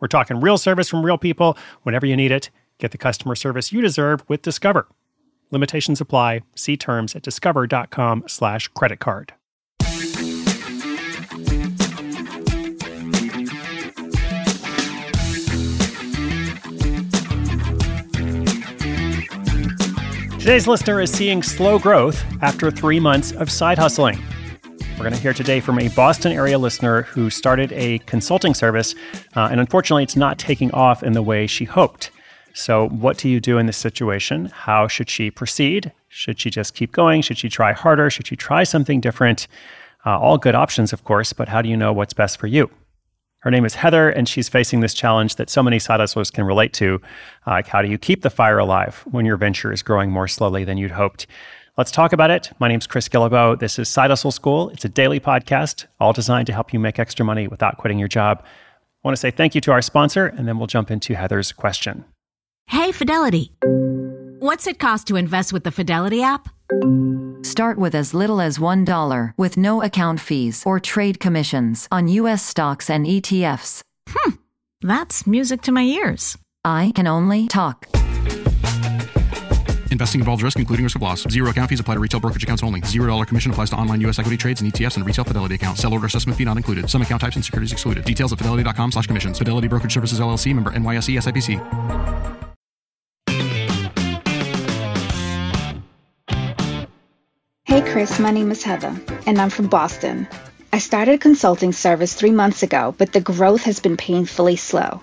We're talking real service from real people whenever you need it. Get the customer service you deserve with Discover. Limitations apply. See terms at discover.com slash credit card. Today's listener is seeing slow growth after three months of side hustling. We're going to hear today from a Boston area listener who started a consulting service, uh, and unfortunately, it's not taking off in the way she hoped. So, what do you do in this situation? How should she proceed? Should she just keep going? Should she try harder? Should she try something different? Uh, all good options, of course, but how do you know what's best for you? Her name is Heather, and she's facing this challenge that so many side hustlers can relate to. Like, how do you keep the fire alive when your venture is growing more slowly than you'd hoped? Let's talk about it. My name is Chris Guillebeau. This is Side Hustle School. It's a daily podcast, all designed to help you make extra money without quitting your job. I want to say thank you to our sponsor, and then we'll jump into Heather's question. Hey, Fidelity. What's it cost to invest with the Fidelity app? Start with as little as $1 with no account fees or trade commissions on U.S. stocks and ETFs. Hmm, that's music to my ears. I can only talk. Investing involves risk, including risk of loss. Zero account fees apply to retail brokerage accounts only. Zero dollar commission applies to online U.S. equity trades and ETFs and retail Fidelity accounts. Sell order assessment fee not included. Some account types and securities excluded. Details at fidelity.com slash commissions. Fidelity Brokerage Services LLC member NYSE SIPC. Hey Chris, my name is Heather, and I'm from Boston. I started a consulting service three months ago, but the growth has been painfully slow.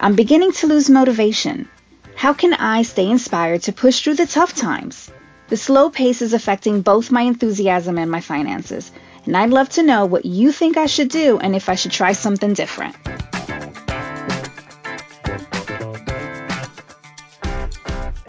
I'm beginning to lose motivation. How can I stay inspired to push through the tough times? The slow pace is affecting both my enthusiasm and my finances, and I'd love to know what you think I should do and if I should try something different.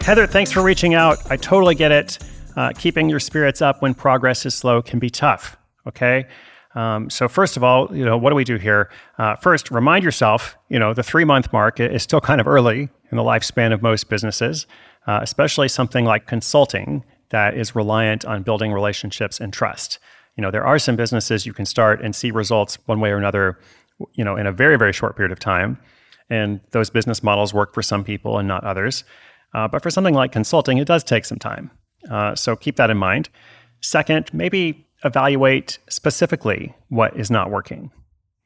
Heather, thanks for reaching out. I totally get it. Uh, keeping your spirits up when progress is slow can be tough. Okay. Um, so first of all, you know, what do we do here? Uh, first, remind yourself, you know, the three month mark is still kind of early in the lifespan of most businesses, uh, especially something like consulting that is reliant on building relationships and trust. You know, there are some businesses you can start and see results one way or another, you know, in a very very short period of time, and those business models work for some people and not others. Uh, but for something like consulting, it does take some time. Uh, so keep that in mind. Second, maybe evaluate specifically what is not working.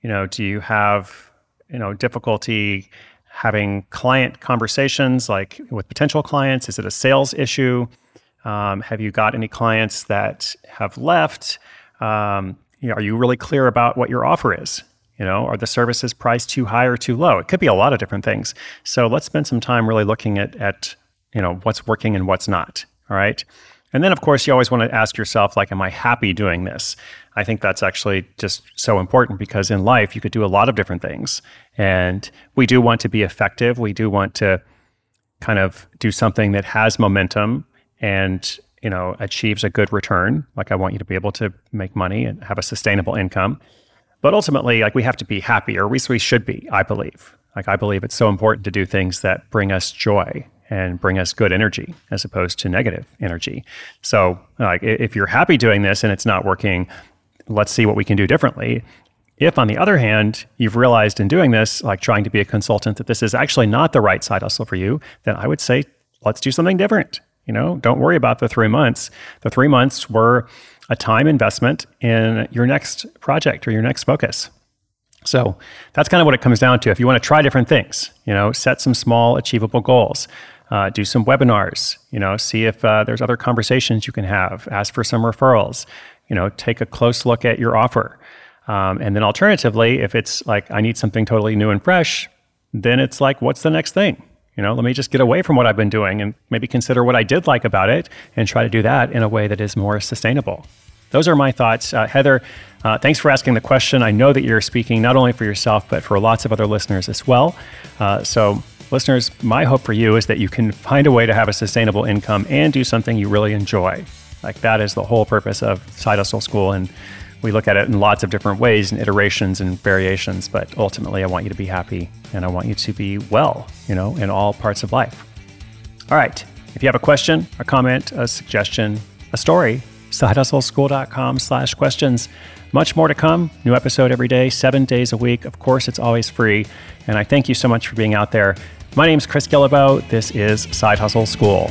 You know, do you have you know difficulty having client conversations like with potential clients? Is it a sales issue? Um, have you got any clients that have left? Um, you know, are you really clear about what your offer is? You know, are the services priced too high or too low? It could be a lot of different things. So let's spend some time really looking at at you know what's working and what's not. All right. And then, of course, you always want to ask yourself, like, am I happy doing this? I think that's actually just so important because in life, you could do a lot of different things. And we do want to be effective. We do want to kind of do something that has momentum and, you know, achieves a good return. Like, I want you to be able to make money and have a sustainable income. But ultimately, like, we have to be happy, or at least we should be, I believe. Like, I believe it's so important to do things that bring us joy and bring us good energy as opposed to negative energy. So, like, if you're happy doing this and it's not working, let's see what we can do differently. If, on the other hand, you've realized in doing this, like trying to be a consultant, that this is actually not the right side hustle for you, then I would say, let's do something different. You know, don't worry about the three months. The three months were a time investment in your next project or your next focus. So that's kind of what it comes down to. If you want to try different things, you know, set some small achievable goals. Uh, do some webinars, you know, see if uh, there's other conversations you can have, ask for some referrals, you know, take a close look at your offer. Um, and then alternatively, if it's like, I need something totally new and fresh, then it's like, what's the next thing? You know, let me just get away from what I've been doing and maybe consider what I did like about it and try to do that in a way that is more sustainable. Those are my thoughts. Uh, Heather, uh, thanks for asking the question. I know that you're speaking not only for yourself, but for lots of other listeners as well. Uh, so, listeners, my hope for you is that you can find a way to have a sustainable income and do something you really enjoy. Like that is the whole purpose of Side Hustle School. And we look at it in lots of different ways and iterations and variations. But ultimately, I want you to be happy and I want you to be well, you know, in all parts of life. All right. If you have a question, a comment, a suggestion, a story, sidehustleschool.com slash questions. Much more to come. New episode every day, seven days a week. Of course, it's always free. And I thank you so much for being out there. My name is Chris Guillebeau. This is Side Hustle School.